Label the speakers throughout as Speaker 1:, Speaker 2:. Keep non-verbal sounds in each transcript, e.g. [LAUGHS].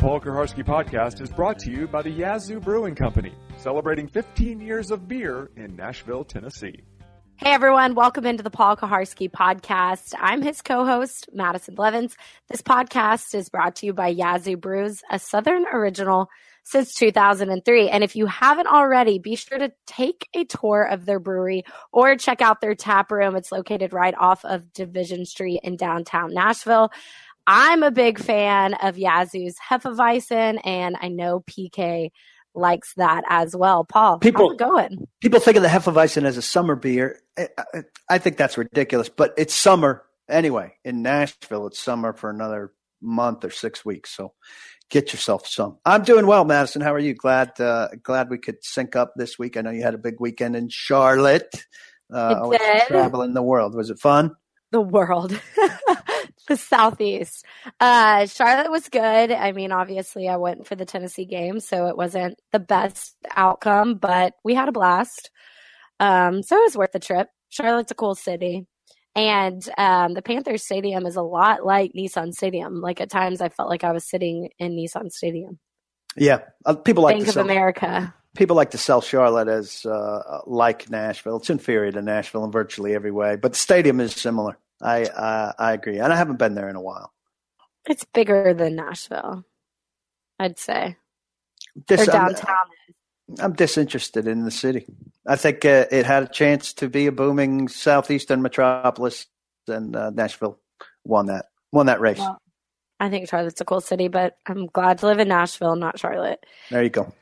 Speaker 1: Paul Kuharsky podcast is brought to you by the Yazoo Brewing Company, celebrating 15 years of beer in Nashville, Tennessee.
Speaker 2: Hey everyone, welcome into the Paul Kuharsky podcast. I'm his co-host, Madison Blevins. This podcast is brought to you by Yazoo Brews, a Southern original since 2003. And if you haven't already, be sure to take a tour of their brewery or check out their tap room. It's located right off of Division Street in downtown Nashville. I'm a big fan of Yazoo's Hefeweizen, and I know PK likes that as well. Paul, people going?
Speaker 3: People think of the Hefeweizen as a summer beer. I, I think that's ridiculous, but it's summer anyway. In Nashville, it's summer for another month or six weeks. So get yourself some. I'm doing well, Madison. How are you? Glad uh, glad we could sync up this week. I know you had a big weekend in Charlotte.
Speaker 2: Uh,
Speaker 3: traveling the world. Was it fun?
Speaker 2: The world, [LAUGHS] the southeast. Uh, Charlotte was good. I mean, obviously, I went for the Tennessee game, so it wasn't the best outcome, but we had a blast. Um, so it was worth the trip. Charlotte's a cool city. And um, the Panthers Stadium is a lot like Nissan Stadium. Like at times, I felt like I was sitting in Nissan Stadium.
Speaker 3: Yeah, uh, people like
Speaker 2: Bank of
Speaker 3: sell,
Speaker 2: America.
Speaker 3: People like to sell Charlotte as uh, like Nashville. It's inferior to Nashville in virtually every way, but the stadium is similar. I uh, I agree, and I haven't been there in a while.
Speaker 2: It's bigger than Nashville, I'd say. This, or downtown
Speaker 3: I'm, I'm disinterested in the city. I think uh, it had a chance to be a booming southeastern metropolis, and uh, Nashville won that won that race. Well,
Speaker 2: I think Charlotte's a cool city, but I'm glad to live in Nashville, not Charlotte.
Speaker 3: There you go.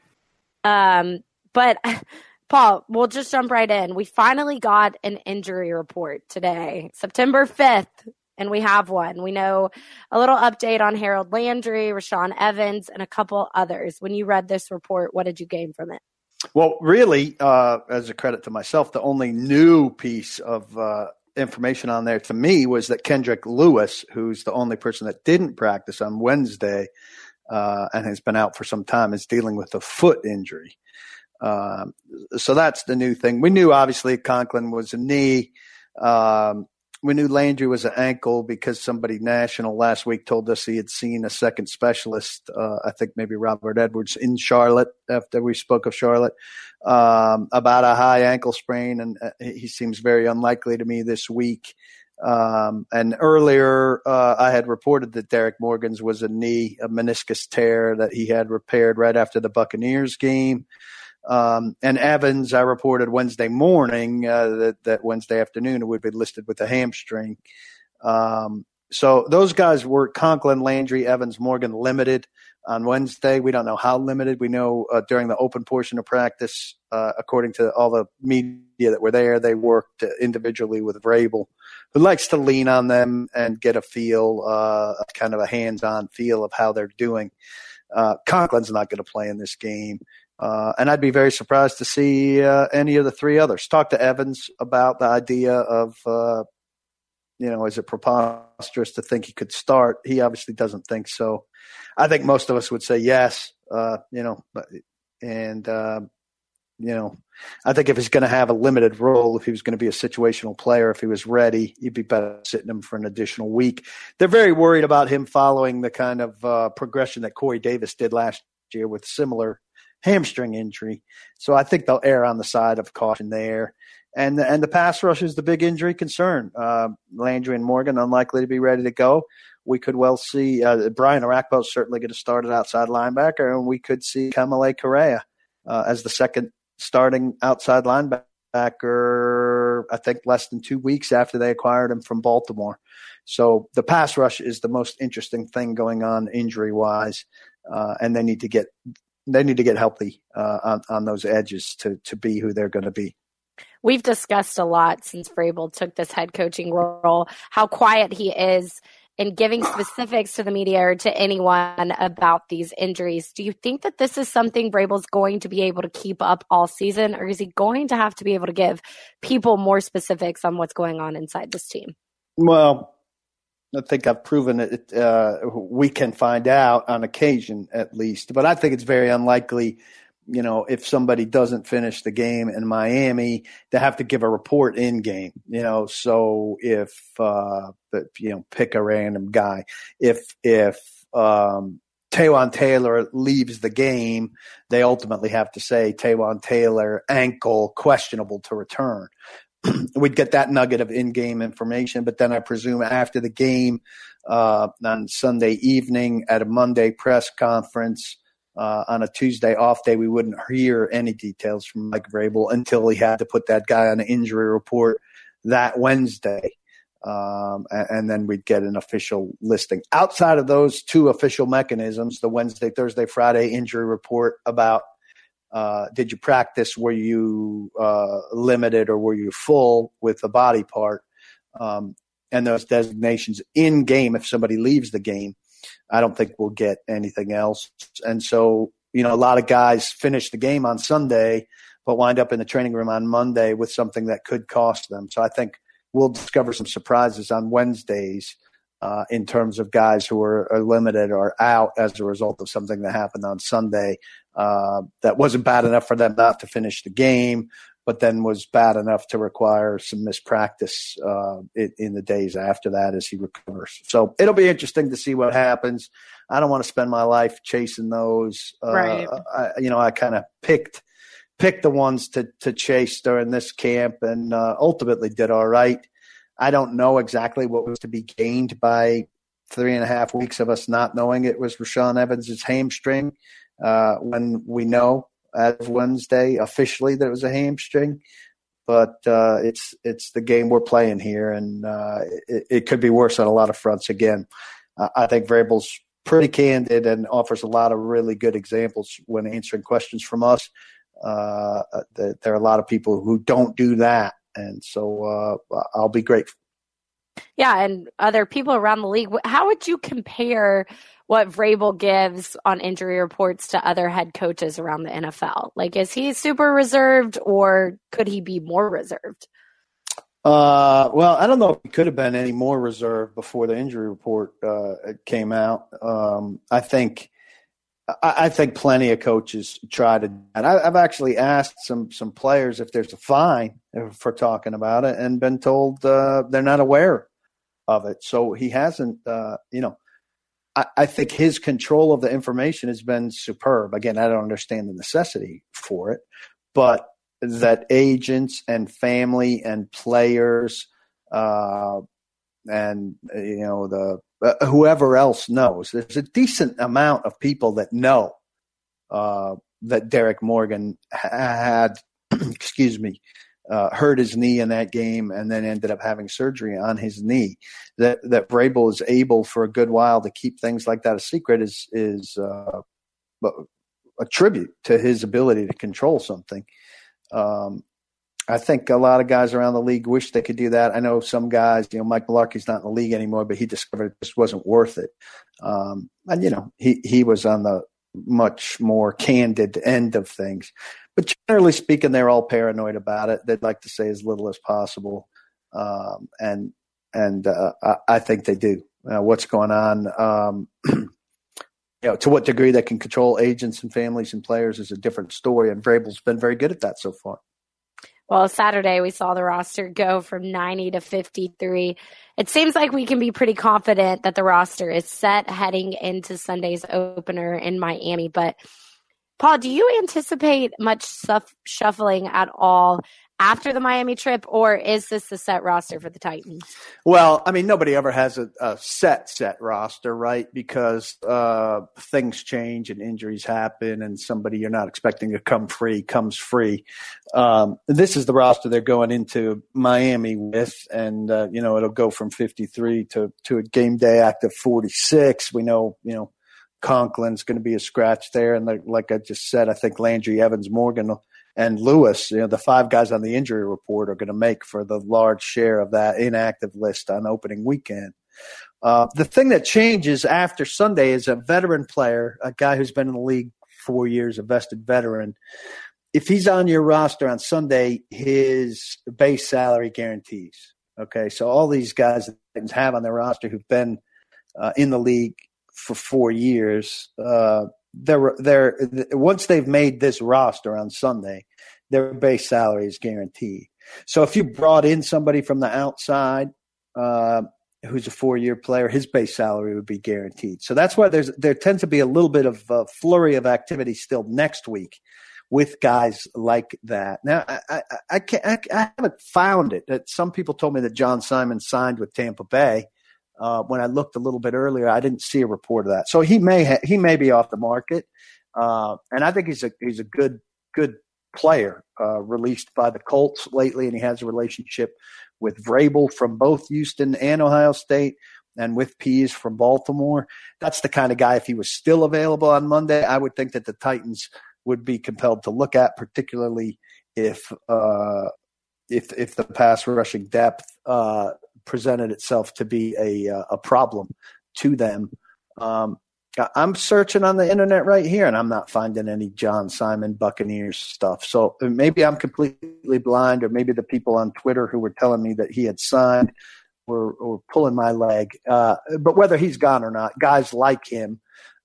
Speaker 2: Um, but [LAUGHS] Paul, we'll just jump right in. We finally got an injury report today, September 5th, and we have one. We know a little update on Harold Landry, Rashaan Evans, and a couple others. When you read this report, what did you gain from it?
Speaker 3: Well, really, uh, as a credit to myself, the only new piece of uh, information on there to me was that Kendrick Lewis, who's the only person that didn't practice on Wednesday uh, and has been out for some time, is dealing with a foot injury. Um, so that's the new thing. We knew obviously Conklin was a knee. Um, we knew Landry was an ankle because somebody national last week told us he had seen a second specialist. Uh, I think maybe Robert Edwards in Charlotte after we spoke of Charlotte um, about a high ankle sprain, and uh, he seems very unlikely to me this week. Um, and earlier, uh, I had reported that Derrick Morgan's was a knee, a meniscus tear that he had repaired right after the Buccaneers game. Um, and Evans, I reported Wednesday morning uh, that, that Wednesday afternoon it would be listed with a hamstring. Um, so those guys were Conklin, Landry, Evans, Morgan limited on Wednesday. We don't know how limited. We know uh, during the open portion of practice, uh, according to all the media that were there, they worked individually with Vrabel, who likes to lean on them and get a feel, uh, kind of a hands-on feel of how they're doing. Uh, Conklin's not going to play in this game. Uh, and I'd be very surprised to see uh, any of the three others. Talk to Evans about the idea of, uh, you know, is it preposterous to think he could start? He obviously doesn't think so. I think most of us would say yes, uh, you know, and, um, you know, I think if he's going to have a limited role, if he was going to be a situational player, if he was ready, you'd be better sitting him for an additional week. They're very worried about him following the kind of uh, progression that Corey Davis did last year with similar hamstring injury. So I think they'll err on the side of caution there. And the, and the pass rush is the big injury concern. Uh, Landry and Morgan unlikely to be ready to go. We could well see uh, Brian Orakpo certainly going to start at outside linebacker, and we could see Kamalei Correa uh, as the second starting outside linebacker. I think less than two weeks after they acquired him from Baltimore. So the pass rush is the most interesting thing going on injury wise, uh, and they need to get they need to get healthy uh, on, on those edges to to be who they're going to be.
Speaker 2: We've discussed a lot since Vrabel took this head coaching role, how quiet he is in giving specifics to the media or to anyone about these injuries. Do you think that this is something Vrabel's going to be able to keep up all season, or is he going to have to be able to give people more specifics on what's going on inside this team?
Speaker 3: Well, I think I've proven it. Uh, we can find out on occasion, at least. But I think it's very unlikely, you know, if somebody doesn't finish the game in Miami, to have to give a report in game. You know, so if, uh, you know, pick a random guy. If if um, Taywan Taylor leaves the game, they ultimately have to say Taywan Taylor ankle questionable to return. [CLEARS THROAT] We'd get that nugget of in-game information, but then I presume after the game uh, on Sunday evening at a Monday press conference uh, on a Tuesday off day, we wouldn't hear any details from Mike Vrabel until he had to put that guy on an injury report that Wednesday um, and, and, then we'd get an official listing. Outside of those two official mechanisms, the Wednesday, Thursday, Friday injury report about uh, did you practice, were you uh, limited or were you full with the body part, um, and those designations in game if somebody leaves the game. I don't think we'll get anything else. And so, you know, a lot of guys finish the game on Sunday, but wind up in the training room on Monday with something that could cost them. So I think we'll discover some surprises on Wednesdays uh, in terms of guys who are, are, limited or out as a result of something that happened on Sunday uh, that wasn't bad enough for them not to finish the game, but then was bad enough to require some mispractice uh, in, in, the days after that as he recovers. So it'll be interesting to see what happens. I don't want to spend my life chasing those. Uh,
Speaker 2: right.
Speaker 3: I, you know, I kind of picked picked the ones to to chase during this camp, and uh, ultimately did all right. I don't know exactly what was to be gained by three and a half weeks of us not knowing it was Rashaan Evans' hamstring. Uh, when we know as of Wednesday officially that it was a hamstring, but uh, it's it's the game we're playing here, and uh, it, it, could be worse on a lot of fronts. Again, I think Vrabel's pretty candid and offers a lot of really good examples when answering questions from us. Uh, there are a lot of people who don't do that, and so uh, I'll be grateful.
Speaker 2: Yeah, and other people around the league. How would you compare what Vrabel gives on injury reports to other head coaches around the NFL? Like, is he super reserved, or could he be more reserved?
Speaker 3: Uh, well, I don't know if he could have been any more reserved before the injury report uh, came out. Um, I think I, think plenty of coaches try to. And I, have actually asked some some players if there's a fine for talking about it, and been told uh, they're not aware of it. So he hasn't. Uh, you know, I, I think his control of the information has been superb. Again, I don't understand the necessity for it, but that agents and family and players uh, and you know the uh, whoever else knows. There's a decent amount of people that know uh, that Derrick Morgan had, [CLEARS THROAT] excuse me, uh, hurt his knee in that game and then ended up having surgery on his knee. That that Vrabel is able for a good while to keep things like that a secret is is uh, a tribute to his ability to control something. Um, I think a lot of guys around the league wish they could do that. I know some guys, you know, Mike Mularkey's not in the league anymore, but he discovered it just wasn't worth it. Um, and you know, he he was on the much more candid end of things. But generally speaking, they're all paranoid about it. They'd like to say as little as possible, um, and and uh, I, I, think they do. Uh, what's going on? Um, [CLEARS THROAT] you know, to what degree they can control agents and families and players is a different story. And Vrabel's been very good at that so far.
Speaker 2: Well, Saturday we saw the roster go from 90 to 53. It seems like we can be pretty confident that the roster is set heading into Sunday's opener in Miami. But Paul, do you anticipate much stuff shuffling at all after the Miami trip, or is this the set roster for the Titans?
Speaker 3: Well, I mean, nobody ever has a, a set set roster, right? Because uh, things change and injuries happen, and somebody you're not expecting to come free comes free. Um, this is the roster they're going into Miami with, and uh, you know it'll go from 53 to to a game day active 46. We know, you know. Conklin's going to be a scratch there, and like, like I just said, I think Landry Evans Morgan will and Lewis, you know, the five guys on the injury report are going to make for the large share of that inactive list on opening weekend. Uh, the thing that changes after Sunday is a veteran player, a guy who's been in the league four years, a vested veteran. If he's on your roster on Sunday, his base salary guarantees. Okay, so all these guys that have on their roster who've been uh, in the league for four years, uh, they're they're once they've made this roster on Sunday, their base salary is guaranteed. So if you brought in somebody from the outside uh, who's a four-year player, his base salary would be guaranteed. So that's why there's there tends to be a little bit of a flurry of activity still next week with guys like that. Now, I, I, I, can't, I, I haven't found it. That some people told me that John Simon signed with Tampa Bay. Uh, when I looked a little bit earlier, I didn't see a report of that. So he may ha- he may be off the market, uh, and I think he's a he's a good good player uh, released by the Colts lately, and he has a relationship with Vrabel from both Houston and Ohio State, and with Pees from Baltimore. That's the kind of guy. If he was still available on Monday, I would think that the Titans would be compelled to look at, particularly if uh, if if the pass rushing depth uh, presented itself to be a uh, a problem to them. Um, I'm searching on the internet right here, and I'm not finding any John Simon Buccaneers stuff. So maybe I'm completely blind, or maybe the people on Twitter who were telling me that he had signed were, were pulling my leg. Uh, but whether he's gone or not, guys like him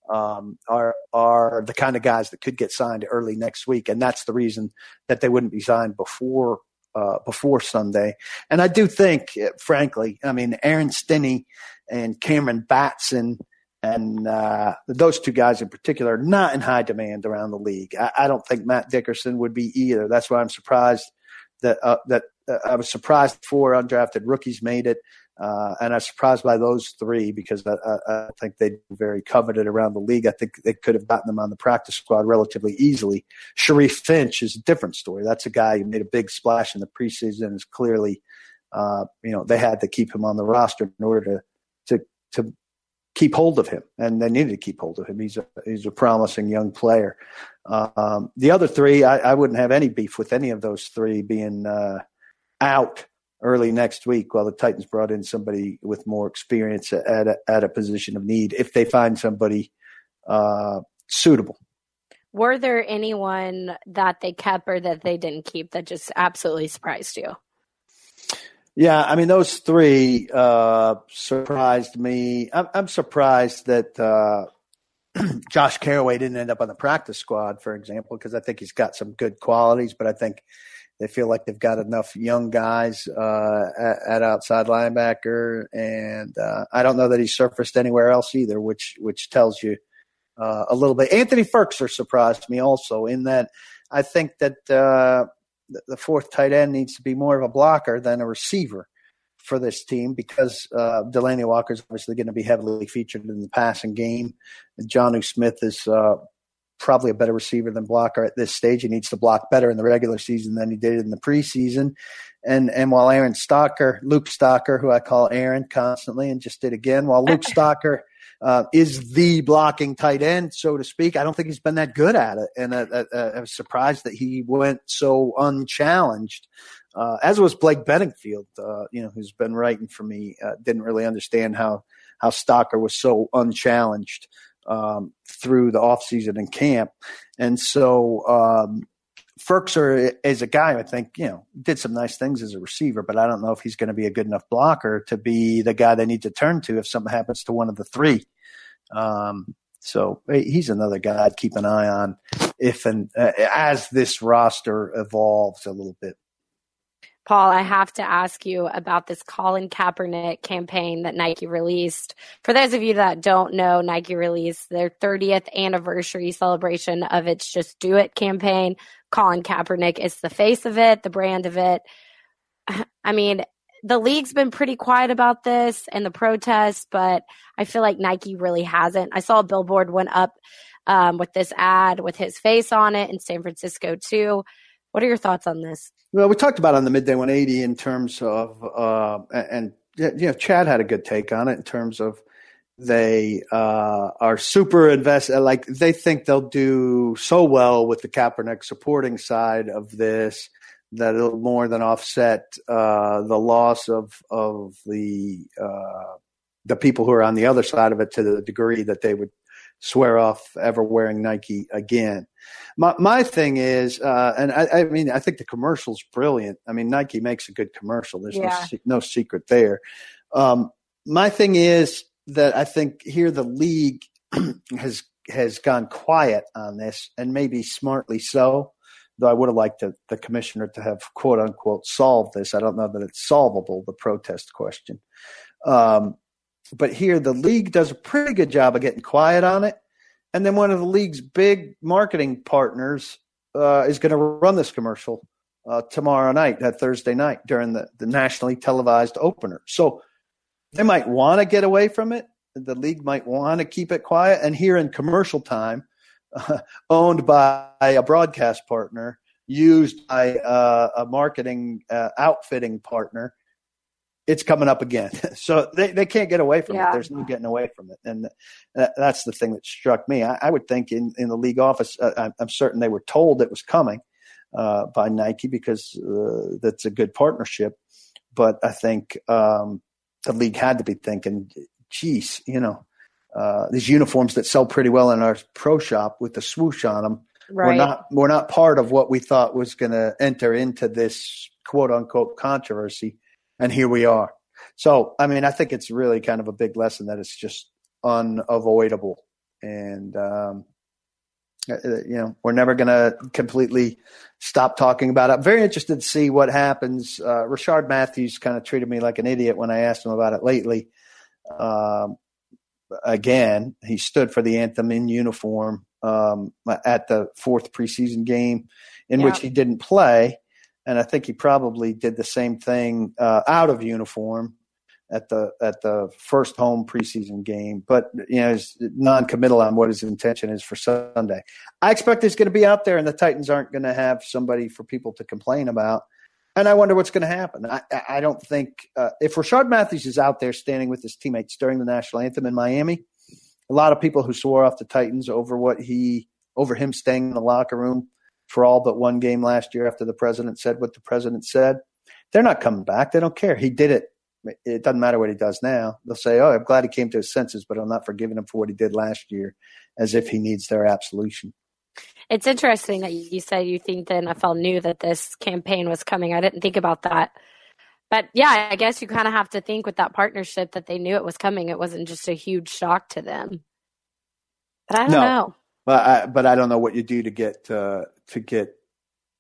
Speaker 3: um, are are the kind of guys that could get signed early next week, and that's the reason that they wouldn't be signed before uh, before Sunday. And I do think, frankly, I mean, Aaron Stinnie and Cameron Batson and uh, those two guys in particular are not in high demand around the league. I, I, don't think Matt Dickerson would be either. That's why I'm surprised that uh, that uh, I was surprised four undrafted rookies made it. Uh, and I'm surprised by those three because I, I, I think they're very coveted around the league. I think they could have gotten them on the practice squad relatively easily. Sharif Finch is a different story. That's a guy who made a big splash in the preseason. Is clearly, uh, you know, they had to keep him on the roster in order to to to keep hold of him, and they needed to keep hold of him. He's a he's a promising young player. Um, the other three, I, I, wouldn't have any beef with any of those three being uh, out early next week while the Titans brought in somebody with more experience at a, at a position of need if they find somebody uh, suitable.
Speaker 2: Were there anyone that they kept or that they didn't keep that just absolutely surprised you?
Speaker 3: Yeah, I mean those three uh, surprised me. I'm, I'm surprised that uh, [CLEARS THROAT] Josh Carraway didn't end up on the practice squad, for example, because I think he's got some good qualities, but I think they feel like they've got enough young guys uh, at, at, outside linebacker, and uh, I don't know that he surfaced anywhere else either, which which tells you uh, a little bit. Anthony Firkser surprised me also in that I think that uh, the fourth tight end needs to be more of a blocker than a receiver for this team because uh, Delanie Walker is obviously going to be heavily featured in the passing game. Jonnu Smith is uh, probably a better receiver than blocker at this stage. He needs to block better in the regular season than he did in the preseason. And and while Aaron Stocker, Luke Stocker, who I call Aaron constantly and just did again, while Luke [LAUGHS] Stocker uh, is the blocking tight end, so to speak, I don't think he's been that good at it. And uh, uh, uh I was surprised that he went so unchallenged. Uh, as was Blake Bedingfield, uh, you know, who's been writing for me, didn't really understand how how Stocker was so unchallenged um, through the offseason and camp. And so um, Firkser is a guy I think, you know, did some nice things as a receiver, but I don't know if he's going to be a good enough blocker to be the guy they need to turn to if something happens to one of the three. Um, so he's another guy I'd keep an eye on if and uh, as this roster evolves a little bit.
Speaker 2: Paul, I have to ask you about this Colin Kaepernick campaign that Nike released. For those of you that don't know, Nike released their 30th anniversary celebration of its Just Do It campaign. Colin Kaepernick is the face of it, the brand of it. [SIGHS] I mean, the league's been pretty quiet about this and the protests, but I feel like Nike really hasn't. I saw a billboard went up um, with this ad with his face on it in San Francisco too. What are your thoughts on this?
Speaker 3: Well, we talked about on the midday 180 in terms of, uh, and you know, Chad had a good take on it in terms of they uh, are super invested. Like they think they'll do so well with the Kaepernick supporting side of this that it'll more than offset uh, the loss of of the uh, the people who are on the other side of it to the degree that they would swear off ever wearing Nike again. My my thing is, uh, and I, I, mean, I think the commercial's brilliant. I mean, Nike makes a good commercial. There's yeah. no no secret there. Um, my thing is that I think here the league [CLEARS THROAT] has has gone quiet on this, and maybe smartly so. Though I would have liked the, commissioner to have quote unquote solved this. I don't know that it's solvable. The protest question. Um, but here, the league does a pretty good job of getting quiet on it. And then one of the league's big marketing partners uh, is going to run this commercial uh, tomorrow night, that Thursday night, during the, the nationally televised opener. So they might want to get away from it. The league might want to keep it quiet. And here in commercial time, uh, [LAUGHS] owned by a broadcast partner, used by uh, a marketing uh, outfitting partner, it's coming up again. [LAUGHS] so they, they can't get away from yeah. it. There's no getting away from it. And that, that's the thing that struck me. I, I would think in, in the league office, uh, I'm, I'm, certain they were told it was coming uh, by Nike because uh, that's a good partnership. But I think um, the league had to be thinking, geez, you know, uh, these uniforms that sell pretty well in our pro shop with the swoosh on them. Right. We're not we're not part of what we thought was going to enter into this quote unquote controversy and here we are. So, I mean, I think it's really kind of a big lesson that it's just unavoidable. And, um, uh, uh, you know, we're never going to completely stop talking about it. I'm very interested to see what happens. Uh, Rishard Matthews kind of treated me like an idiot when I asked him about it lately. Um, again, he stood for the anthem in uniform um, at the fourth preseason game in yeah. which he didn't play and I think he probably did the same thing uh, out of uniform at the at the first home preseason game. But you know, he's non-committal on what his intention is for Sunday. I expect he's going to be out there, and the Titans aren't going to have somebody for people to complain about. And I wonder what's going to happen. I, I don't think uh, if Rishard Matthews is out there standing with his teammates during the national anthem in Miami, a lot of people who swore off the Titans over what he over him staying in the locker room for all but one game last year after the president said what the president said. They're not coming back. They don't care. He did it. It doesn't matter what he does now. They'll say, "Oh, I'm glad he came to his senses, but I'm not forgiving him for what he did last year," as if he needs their absolution.
Speaker 2: It's interesting that you said you think the NFL knew that this campaign was coming. I didn't think about that. But yeah, I guess you kind of have to think with that partnership that they knew it was coming. It wasn't just a huge shock to them. But I don't no. know.
Speaker 3: But I, but I don't know what you do to get uh, to get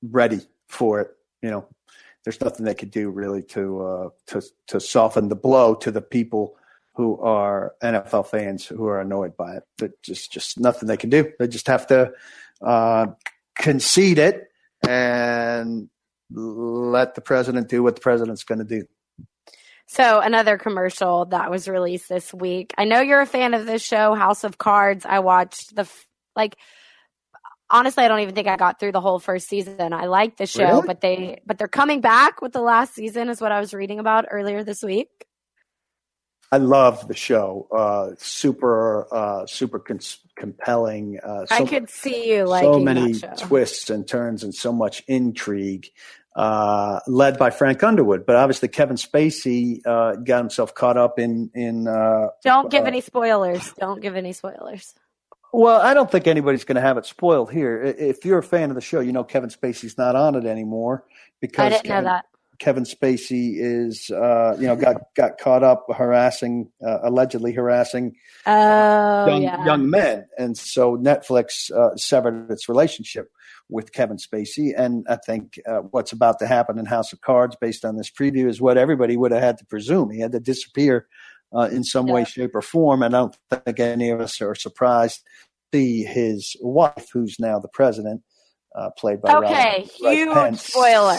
Speaker 3: ready for it. You know, there's nothing they could do really to uh, to to soften the blow to the people who are NFL fans who are annoyed by it. But just just nothing they can do. They just have to uh, concede it and let the president do what the president's going to do.
Speaker 2: So, another commercial that was released this week. I know you're a fan of this show, House of Cards. I watched the like honestly, I don't even think I got through the whole first season. I like the show, really? but they but they're coming back with the last season, is what I was reading about earlier this week.
Speaker 3: I love the show. Uh, super, uh, super cons- compelling. Uh,
Speaker 2: so, I could see you like
Speaker 3: so many twists and turns and so much intrigue. Uh, led by Frank Underwood, but obviously Kevin Spacey uh, got himself caught up in in. Uh,
Speaker 2: Don't give any spoilers. Don't give any spoilers.
Speaker 3: Well, I don't think anybody's going to have it spoiled here. If you're a fan of the show, you know Kevin Spacey's not on it anymore because
Speaker 2: I didn't
Speaker 3: Kevin,
Speaker 2: know that.
Speaker 3: Kevin Spacey is, uh, you know, got got caught up harassing, uh, allegedly harassing
Speaker 2: oh,
Speaker 3: young,
Speaker 2: yeah.
Speaker 3: young men, and so Netflix uh, severed its relationship with Kevin Spacey. And I think uh, what's about to happen in House of Cards, based on this preview, is what everybody would have had to presume. He had to disappear uh, in some yeah. way, shape, or form. And I don't think any of us are surprised to see his wife, who's now the president, uh, played by
Speaker 2: okay, huge Pence, spoiler.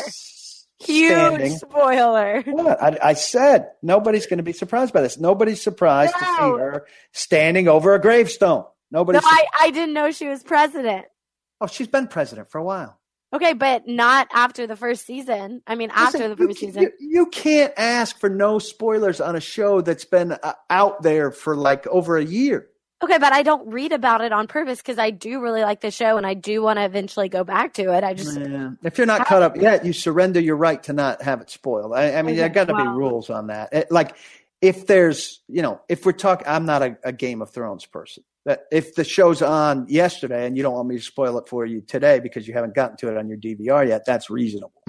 Speaker 2: Huge standing. spoiler.
Speaker 3: I, I, said nobody's going to be surprised by this. Nobody's surprised no. to see her standing over a gravestone. Nobody.
Speaker 2: No, I, I didn't know she was president.
Speaker 3: Oh, she's been president for a while.
Speaker 2: Okay, but not after the first season. I mean, Listen, after the first
Speaker 3: you,
Speaker 2: season.
Speaker 3: You, you, can't ask for no spoilers on a show that's been uh, out there for like over a year.
Speaker 2: Okay, but I don't read about it on purpose because I do really like the show and I do want to eventually go back to it. I just
Speaker 3: yeah. if you're not caught up yet, you surrender your right to not have it spoiled. I, I mean, there got to wow. be rules on that. It, like if there's, you know, if we're talking, I'm not a, a Game of Thrones person that if the show's on yesterday and you don't want me to spoil it for you today because you haven't gotten to it on your DVR yet, that's reasonable.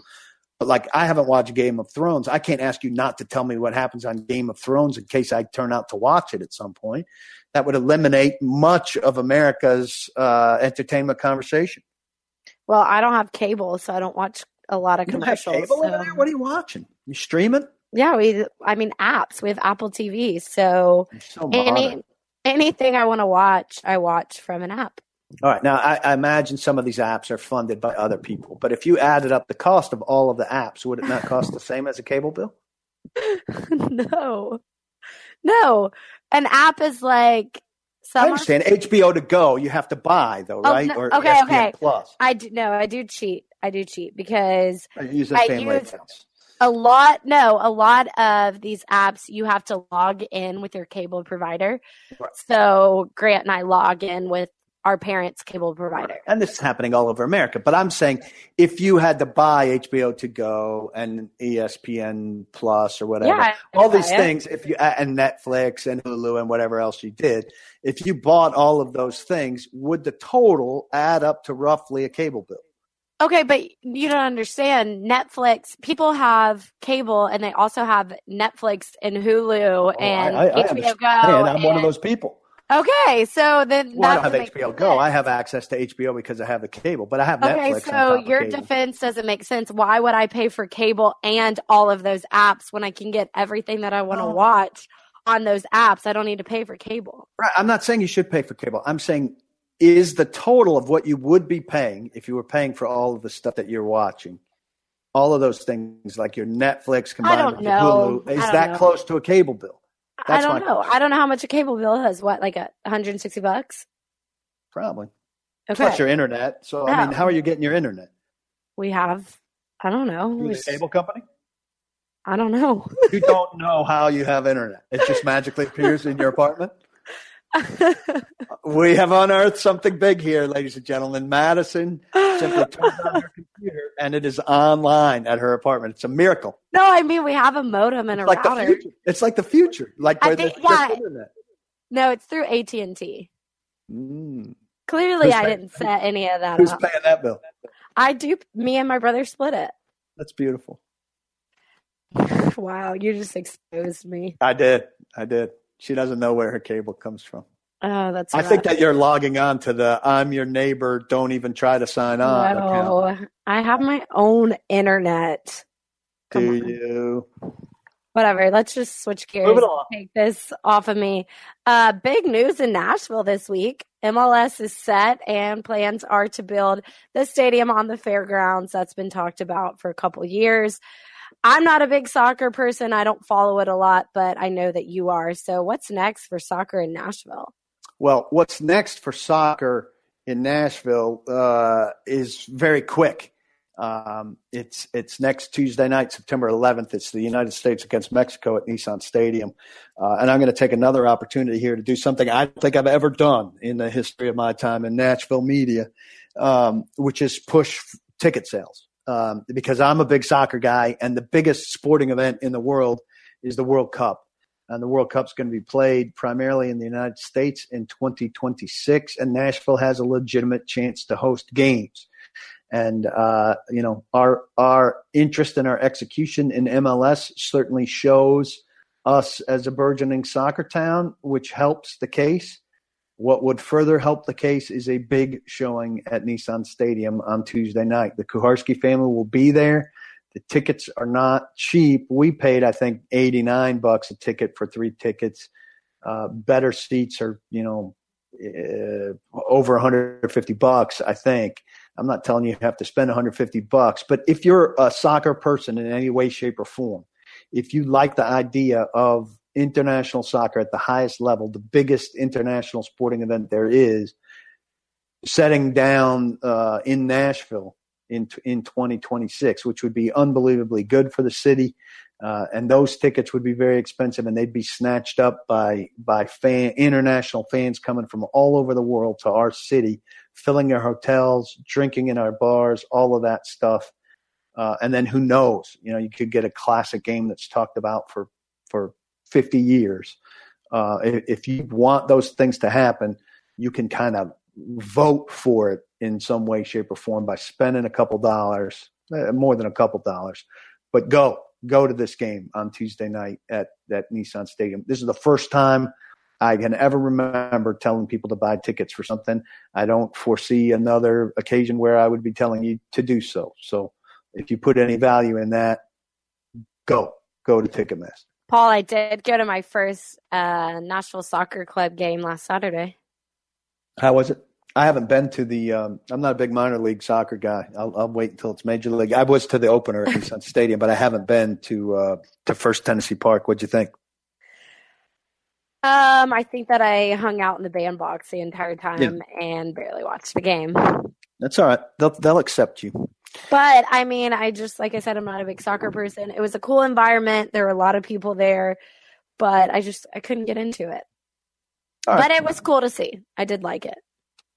Speaker 3: But like I haven't watched Game of Thrones. I can't ask you not to tell me what happens on Game of Thrones in case I turn out to watch it at some point. That would eliminate much of America's uh, entertainment conversation.
Speaker 2: Well, I don't have cable, so I don't watch a lot of commercials.
Speaker 3: cable so. What are you watching? You streaming?
Speaker 2: Yeah, we. I mean, apps. We have Apple TV, so,
Speaker 3: So
Speaker 2: any anything I want to watch, I watch from an app.
Speaker 3: All right. Now, I, I imagine some of these apps are funded by other people, but if you added up the cost of all of the apps, would it not cost the same as a cable bill? [LAUGHS]
Speaker 2: no, no. An app is like
Speaker 3: I understand. HBO to go, you have to buy though,
Speaker 2: Oh,
Speaker 3: right?
Speaker 2: no-
Speaker 3: or
Speaker 2: okay, okay.
Speaker 3: Plus.
Speaker 2: I do no. I do cheat. I do cheat because
Speaker 3: I use the same
Speaker 2: use-
Speaker 3: accounts.
Speaker 2: a lot no a lot of these apps you have to log in with your cable provider
Speaker 3: Right.
Speaker 2: so grant and i log in with our parents cable provider
Speaker 3: And this is happening all over America. But I'm saying if you had to buy HBO to go and ESPN Plus or whatever,
Speaker 2: yeah
Speaker 3: all these
Speaker 2: it.
Speaker 3: things, if you and Netflix and Hulu and whatever else you did, if you bought all of those things, would the total add up to roughly a cable bill?
Speaker 2: okay but you don't understand netflix people have cable and they also have netflix and hulu and
Speaker 3: Oh, I, I, I
Speaker 2: hbo
Speaker 3: understand.
Speaker 2: go
Speaker 3: I'm one of those people.
Speaker 2: Okay so then
Speaker 3: Well, I don't have HBO Go. I have access to HBO because I have the cable, but I have
Speaker 2: Okay,
Speaker 3: Netflix.
Speaker 2: so your
Speaker 3: cable.
Speaker 2: defense doesn't make sense. Why would I pay for cable and all of those apps when I can get everything that I want to
Speaker 3: Oh.
Speaker 2: watch on those apps? I don't need to pay for cable.
Speaker 3: Right. I'm not saying you should pay for cable. I'm saying is the total of what you would be paying if you were paying for all of the stuff that you're watching, all of those things like your Netflix combined with. Hulu, is that
Speaker 2: know.
Speaker 3: close to a cable bill?
Speaker 2: I don't know.
Speaker 3: question.
Speaker 2: I don't know how much a cable bill is. What, like a 160 bucks?
Speaker 3: Probably.
Speaker 2: Okay.
Speaker 3: Plus your internet. So I mean,
Speaker 2: oh.
Speaker 3: how are you getting your internet?
Speaker 2: we have, I don't know.
Speaker 3: Through
Speaker 2: We
Speaker 3: the cable company?
Speaker 2: I don't know.
Speaker 3: You don't [LAUGHS] know how you have internet. It just magically appears in your apartment. [LAUGHS] We have unearthed something big here, ladies and gentlemen. Madison simply turns on her computer and it is online at her apartment. It's a miracle.
Speaker 2: no, I mean, we have a modem and a
Speaker 3: It's like the
Speaker 2: router.
Speaker 3: future. It's like the future. Like
Speaker 2: I think- yeah.
Speaker 3: internet.
Speaker 2: No, it's through AT&T.
Speaker 3: Mm.
Speaker 2: Clearly,
Speaker 3: Who's
Speaker 2: I
Speaker 3: paying-
Speaker 2: didn't set any of that up.
Speaker 3: Who's
Speaker 2: up.
Speaker 3: paying that bill?
Speaker 2: I do. Me and my brother split it.
Speaker 3: That's beautiful. [SIGHS]
Speaker 2: Wow, you just exposed me.
Speaker 3: I did. I did. She doesn't know where her cable comes from.
Speaker 2: Oh, that's.
Speaker 3: I think that you're logging on to the I'm your neighbor, don't even try to sign on account.
Speaker 2: No, I have my own internet. Come
Speaker 3: Do
Speaker 2: on.
Speaker 3: you?
Speaker 2: Whatever. Let's just switch gears.
Speaker 3: Moving along.
Speaker 2: Take this off of me. Uh, big news in Nashville this week. MLS is set and plans are to build the stadium on the fairgrounds. That's been talked about for a couple years. I'm not a big soccer person. I don't follow it a lot, but I know that you are. So, what's next for soccer in Nashville?
Speaker 3: Well, what's next for soccer in Nashville uh, is very quick. Um, it's it's next Tuesday night, September 11th. It's the United States against Mexico at Nissan Stadium, uh, and I'm going to take another opportunity here to do something I don't think I've ever done in the history of my time in Nashville media, um, which is push ticket sales. Um, because I'm a big soccer guy, and the biggest sporting event in the world is the World Cup and the World Cup's going to be played primarily in the United States in 2026, and Nashville has a legitimate chance to host games. And uh, you know, our our interest and our execution in MLS certainly shows us as a burgeoning soccer town, which helps the case. What would further help the case is a big showing at Nissan Stadium on Tuesday night. The Kuharsky family will be there. The tickets are not cheap. We paid, I think, 89 bucks a ticket for three tickets. Uh, better seats are, you know, uh, over 150 bucks, I think. I'm not telling you you have to spend 150 bucks, but if you're a soccer person in any way, shape, or form, if you like the idea of international soccer at the highest level, the biggest international sporting event there is, setting down uh, in Nashville in in 2026, which would be unbelievably good for the city. Uh, and those tickets would be very expensive, and they'd be snatched up by by fan international fans coming from all over the world to our city, filling our hotels, drinking in our bars, all of that stuff. Uh, and then who knows? You know, you could get a classic game that's talked about for for 50 years. Uh, if, you want those things to happen, you can kind of vote for it in some way, shape, or form by spending a couple dollars, eh, more than a couple dollars. But go, go to this game on Tuesday night at at Nissan Stadium. This is the first time I can ever remember telling people to buy tickets for something. I don't foresee another occasion where I would be telling you to do so. So if you put any value in that, go. go to Ticketmaster.
Speaker 2: Paul, I did go to my first uh, Nashville Soccer Club game last Saturday.
Speaker 3: How was it? I haven't been to the. Um, I'm not a big minor league soccer guy. I'll, I'll, wait until it's major league. I was to the opener at Nissan [LAUGHS] Stadium, but I haven't been to uh, to First Tennessee Park. What'd you think?
Speaker 2: Um, I think that I hung out in the bandbox the entire time yeah. and barely watched the game.
Speaker 3: That's all right. They'll they'll accept you.
Speaker 2: But I mean, I just like I said, I'm not a big soccer person. It was a cool environment. There were a lot of people there, but I just I couldn't get into it. All but right. it was cool to see. I did like it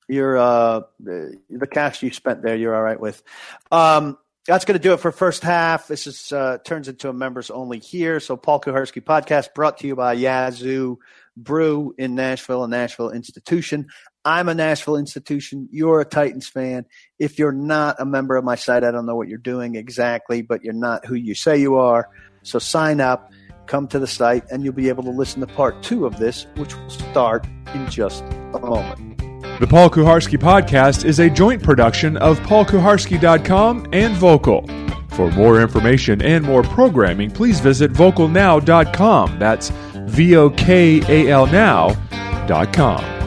Speaker 3: you're uh, the cash you spent there, you're all right with. Um, that's going to do it for first half. This is uh, turns into a members only here. So Paul Kuharsky podcast brought to you by Yazoo Brew in Nashville, a Nashville institution. I'm a Nashville institution. You're a Titans fan. If you're not a member of my site, I don't know what you're doing exactly, but you're not who you say you are. So sign up, come to the site, and you'll be able to listen to part two of this, which will start in just a moment.
Speaker 1: The Paul Kuharsky Podcast is a joint production of paulkuharsky.com and VOKAL. For more information and more programming, please visit vokalnow.com. That's V O K A L now.com.